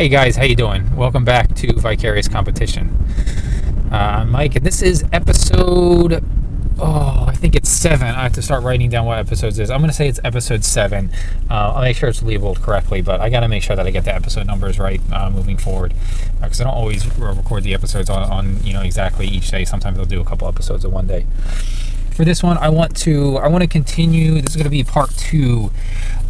Hey guys, how you doing? Welcome back to Vicarious Competition. Uh, I'm Mike, and this is episode. Oh, I think it's seven. I have to start writing down what episodes is. I'm going to say it's episode seven. Uh, I'll make sure it's labeled correctly, but I got to make sure that I get the episode numbers right uh, moving forward because uh, I don't always record the episodes on, on you know exactly each day. Sometimes I'll do a couple episodes in one day for this one, I want to I want to continue. This is going to be part two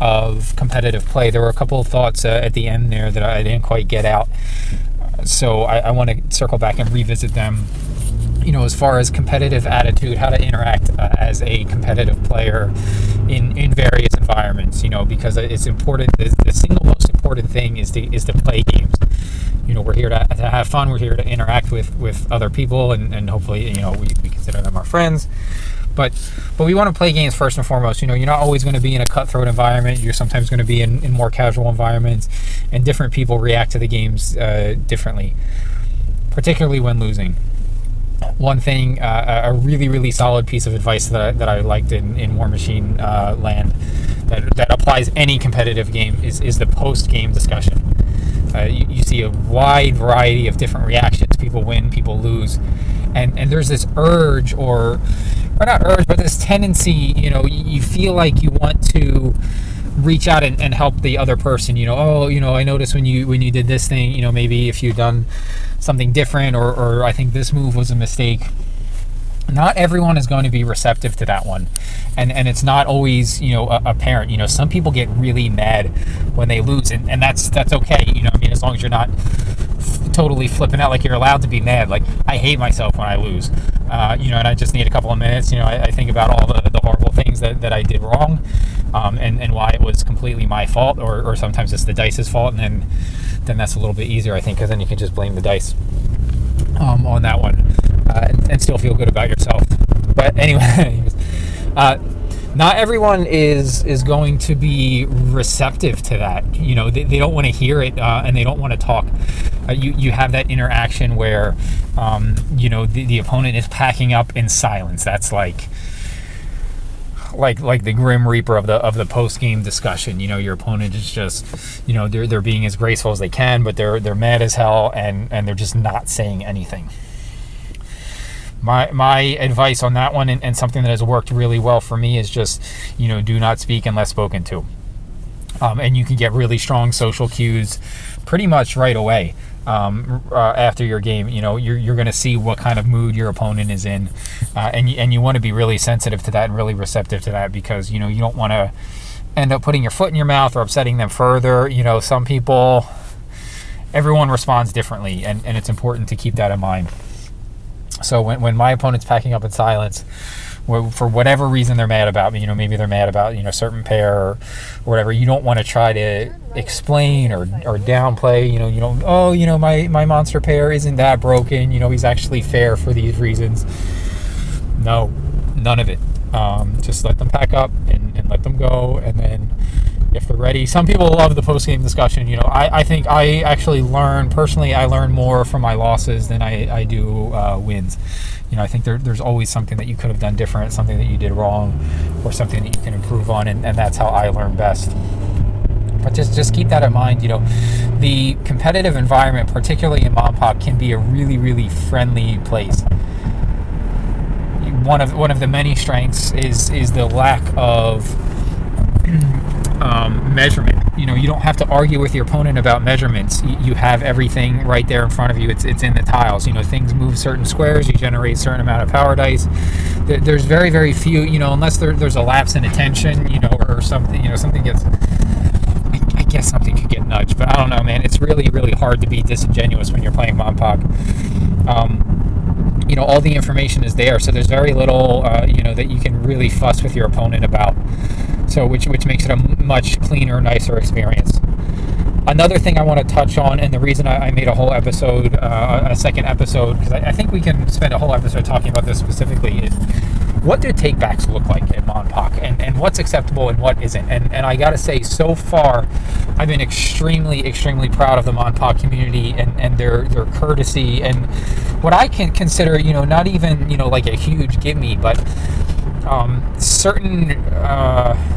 of competitive play. There were a couple of thoughts uh, at the end there that I didn't quite get out, so I, I want to circle back and revisit them. You know, as far as competitive attitude, how to interact uh, as a competitive player in in various environments. You know, because it's important. The, the single most important thing is to is to play games you know we're here to, to have fun we're here to interact with with other people and, and hopefully you know we, we consider them our friends but but we want to play games first and foremost you know you're not always going to be in a cutthroat environment you're sometimes going to be in, in more casual environments and different people react to the games uh, differently particularly when losing one thing uh, a really really solid piece of advice that I, that I liked in, in Warmachine uh, land that, that applies any competitive game is, is the post game discussion uh, you, you, see a wide variety of different reactions. People win, people lose, and and there's this urge, or or not urge, but this tendency. You know, you, feel like you want to reach out and, and help the other person. You know, oh, you know, I noticed when you when you did this thing. You know, maybe if you'd done something different, or or I think this move was a mistake not everyone is going to be receptive to that one and and it's not always you know apparent you know some people get really mad when they lose and, and that's that's okay you know i mean as long as you're not totally flipping out like you're allowed to be mad. Like i hate myself when i lose. Uh, you know and i just need a couple of minutes. You know i, I think about all the, the horrible things that, that i did wrong um, and, and why it was completely my fault or, or sometimes it's the dice's fault and then then that's a little bit easier i think because then you can just blame the dice um, on that one uh, and, and, still feel good about yourself. But anyway, uh, not everyone is is going to be receptive to that. You know, they, they don't want to hear it uh, and they don't want to talk. Uh, you you have that interaction where, um, you know, the, the opponent is packing up in silence. That's like like like the grim reaper of the of the post game discussion. You know, your opponent is just, you know, they're they're being as graceful as they can, but they're they're mad as hell and and they're just not saying anything my my advice on that one and, and, something that has worked really well for me is just you know do not speak unless spoken to. Um, and you can get really strong social cues pretty much right away um, uh, after your game. You know you're, you're going to see what kind of mood your opponent is in uh, and, and you want to be really sensitive to that and really receptive to that because you know you don't want to end up putting your foot in your mouth or upsetting them further. You know some people everyone responds differently and, and it's important to keep that in mind so when, when my opponent's packing up in silence, for whatever reason they're mad about me, you know, maybe they're mad about, you know, certain pair or, whatever, you don't want to try to explain or, or downplay, you know, you don't, oh, you know, my, my monster pair isn't that broken, you know, he's actually fair for these reasons. No, none of it. Um, just let them pack up and, and let them go and then if they're ready. Some people love the post game discussion. You know, I, I think I actually learn personally. I learn more from my losses than I, I do uh, wins. You know, I think there, there's always something that you could have done different, something that you did wrong, or something that you can improve on, and, and that's how I learn best. But just just keep that in mind. You know, the competitive environment, particularly in MonPoc, can be a really really friendly place one of one of the many strengths is is the lack of um, measurement. You know, you don't have to argue with your opponent about measurements. You have everything right there in front of you. It's, it's in the tiles. You know, things move certain squares. You generate a certain amount of power dice. There's very, very few. You know, unless there, there's a lapse in attention. You know, or something. You know, something gets. I guess something could get nudged, but I don't know, man. It's really, really hard to be disingenuous when you're playing MonPoc. Um, you know, all the information is there, so there's very little, uh, you know, that you can really fuss with your opponent about. So, which which makes it a much cleaner, nicer experience. Another thing I want to touch on, and the reason I, I made a whole episode, uh, a second episode, because I, I, think we can spend a whole episode talking about this specifically, is what do takebacks look like at MonPoc, and, and what's acceptable and what isn't. And and I got to say, so far, I've been extremely, extremely proud of the MonPoc community and, and their their courtesy and what I can consider, you know, not even you know like a huge gimme, but um, certain. Uh,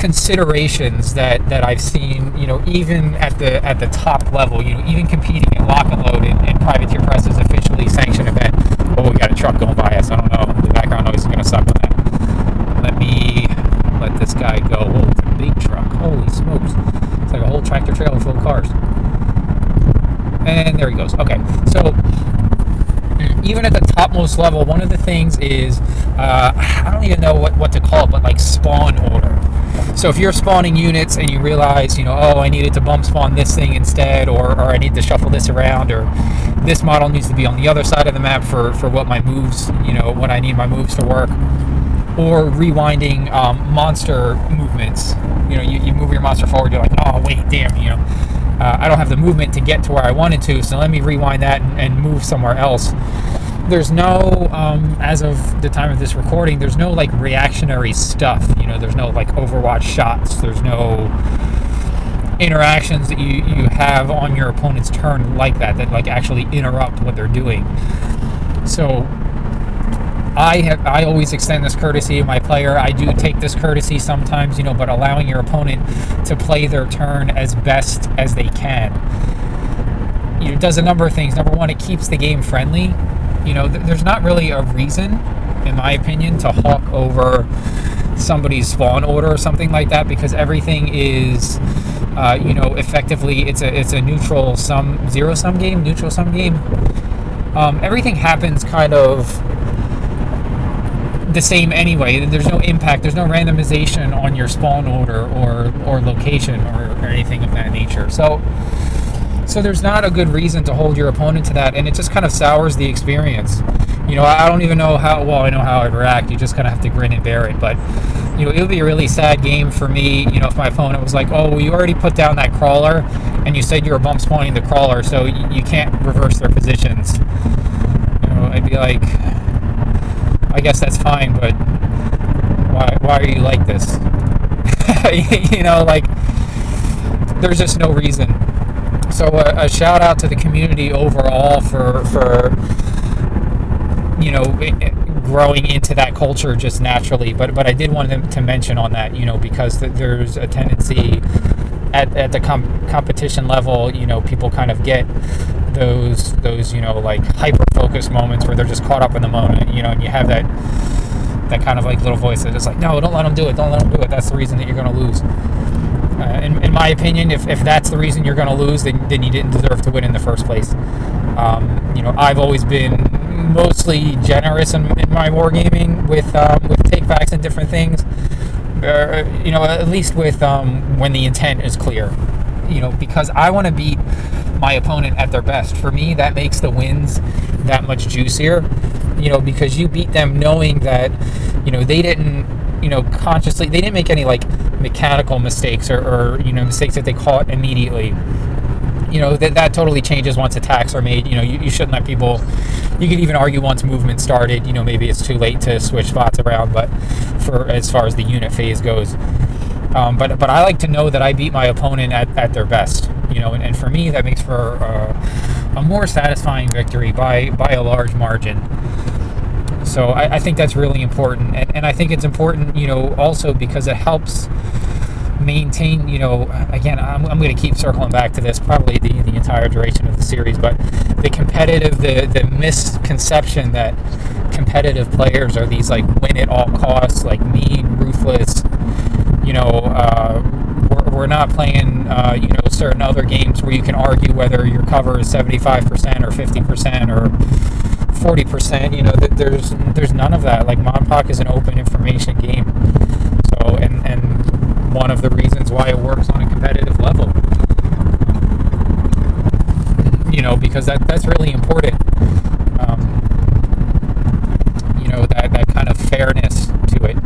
considerations that that I've seen, you know, even at the at the top level, you know, even competing at lock and load in, in privateer press's officially sanctioned event. Oh, we got a truck going by us. I don't know. The background noise is going to suck that. Let me let this guy go. Oh, it's a big truck. Holy smokes! It's like a whole tractor trailer full of cars. And there he goes. Okay, so even at the topmost level, one of the things is uh, I don't even know what, what to call it, but like spawn order. So if you're spawning units and you realize, you know, oh, I needed to bump spawn this thing instead, or, or I need to shuffle this around, or this model needs to be on the other side of the map for, for what my moves, you know, when I need my moves to work, or rewinding um, monster movements. You know, you, you move your monster forward, you're like, oh, wait, damn, you know, uh, I don't have the movement to get to where I wanted to, so let me rewind that and, and move somewhere else there's no um, as of the time of this recording there's no like reactionary stuff you know there's no like overwatch shots there's no interactions that you you have on your opponent's turn like that that like actually interrupt what they're doing so I have I always extend this courtesy to my player. I do take this courtesy sometimes, you know, but allowing your opponent to play their turn as best as they can. Know, does a number of things. Number one, it keeps the game friendly you know, th- there's not really a reason, in my opinion, to hawk over somebody's spawn order or something like that because everything is, uh, you know, effectively it's a it's a neutral sum zero sum game, neutral sum game. Um, everything happens kind of the same anyway. There's no impact. There's no randomization on your spawn order or or location or, or anything of that nature. So so there's not a good reason to hold your opponent to that, and it just kind of sours the experience. You know, I don't even know how well I know how I'd react. You just kind of have to grin and bear it. But you know, it would be a really sad game for me. You know, if my opponent was like, "Oh, well, you already put down that crawler, and you said you were bump spawning the crawler, so you can't reverse their positions." You know, I'd be like, "I guess that's fine, but why? Why are you like this?" you know, like there's just no reason so a, a, shout out to the community overall for for you know growing into that culture just naturally. But but I did want to mention on that you know because there's a tendency at, at the com- competition level you know people kind of get those those you know like hyper focused moments where they're just caught up in the moment you know and you have that that kind of like little voice that's like no don't let them do it. Don't let them do it. That's the reason that you're going to lose uh, in, in, my opinion, if, if that's the reason you're going to lose, then, then you didn't deserve to win in the first place. Um, you know, I've always been mostly generous in, in my wargaming with um, with take backs and different things. Uh, you know, at least with um, when the intent is clear. You know, because I want to beat my opponent at their best. For me, that makes the wins that much juicier. You know, because you beat them knowing that you know they didn't you know consciously they didn't make any like mechanical mistakes or, or you know mistakes that they caught immediately. You know that that totally changes once attacks are made. You know you, you shouldn't let people you could even argue once movement started you know maybe it's too late to switch spots around but for as far as the unit phase goes. Um, but but I like to know that I beat my opponent at, at their best you know and, and for me that makes for uh, a more satisfying victory by by a large margin so I, I think that's really important, and, and I think it's important, you know, also because it helps maintain, you know, again, I'm, I'm going to keep circling back to this probably the, the entire duration of the series, but the competitive, the, the misconception that competitive players are these like win at all costs, like mean, ruthless, you know, uh, we're, not playing, uh, you know, certain other games where you can argue whether your cover is 75% or 50% or forty percent. You know, that there's there's none of that. Like MonPoc is an open information game. So and and one of the reasons why it works on a competitive level. You know, because that that's really important. Um, you know that that kind of fairness to it.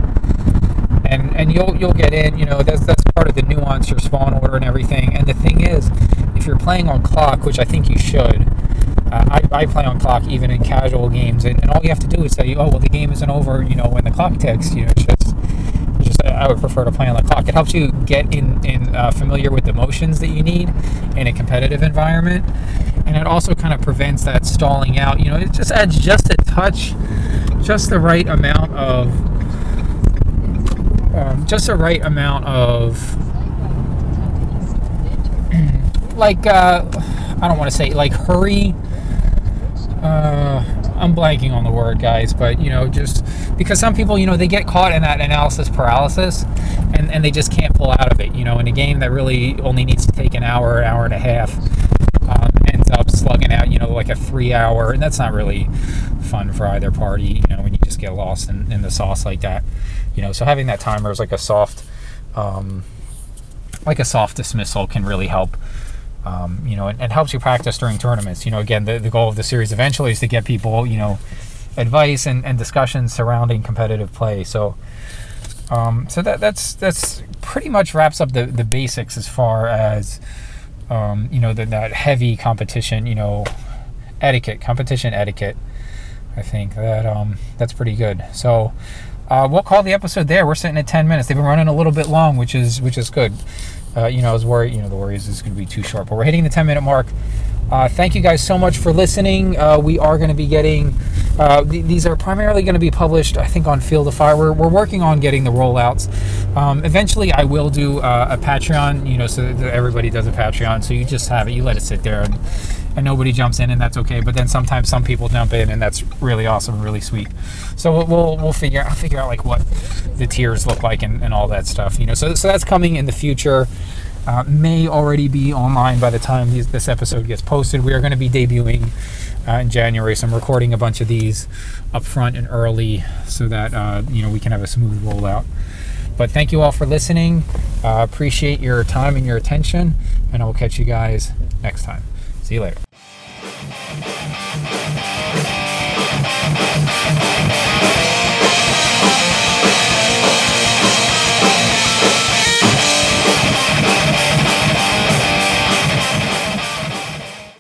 And and you'll you'll get in. You know, that's that's part of the nuance, your spawn order and everything. And the thing is, if you're playing on clock, which I think you should I, I play on clock even in casual games, and, and, all you have to do is say, oh, well, the game isn't over, you know, when the clock ticks. You know, it's just, it's just I would prefer to play on the clock. It helps you get in, in uh, familiar with the motions that you need in a competitive environment, and it also kind of prevents that stalling out. You know, it just adds just a touch, just the right amount of um, just the right amount of like uh, I don't want to say like hurry. Uh, I'm blanking on the word, guys, but you know, just because some people, you know, they get caught in that analysis paralysis, and and they just can't pull out of it. You know, in a game that really only needs to take an hour, an hour and a half, um, ends up slugging out, you know, like a three hour, and that's not really fun for either party. You know, when you just get lost in, in the sauce like that. You know, so having that timer is like a soft, um, like a soft dismissal can really help um, you know, and, and, helps you practice during tournaments. You know, again, the, the goal of the series eventually is to get people, you know, advice and, and discussions surrounding competitive play. So, um, so that that's that's pretty much wraps up the, the basics as far as um, you know the, that heavy competition, you know, etiquette, competition etiquette. I think that um, that's pretty good. So. Uh, we'll call the episode there. We're sitting at 10 minutes. They've been running a little bit long, which is which is good. Uh, you know, I was worried, you know, the Warriors is it's going to be too short, but we're hitting the 10 minute mark. Uh, thank you guys so much for listening. Uh, we are going to be getting, uh, th- these are primarily going to be published, I think, on Field of Fire. We're, we're working on getting the rollouts. Um, eventually, I will do uh, a Patreon, you know, so that everybody does a Patreon. So you just have it, you let it sit there and, and nobody jumps in, and that's okay. But then sometimes some people jump in, and that's really awesome, really sweet. So we'll, we'll, figure out, figure out like what the tiers look like and, and all that stuff, you know. So, so that's coming in the future uh, may already be online by the time these, this episode gets posted. We are going to be debuting uh, in January, so I'm recording a bunch of these up front and early so that uh, you know we can have a smooth rollout. But thank you all for listening. Uh, appreciate your time and your attention, and I will catch you guys next time. See you later.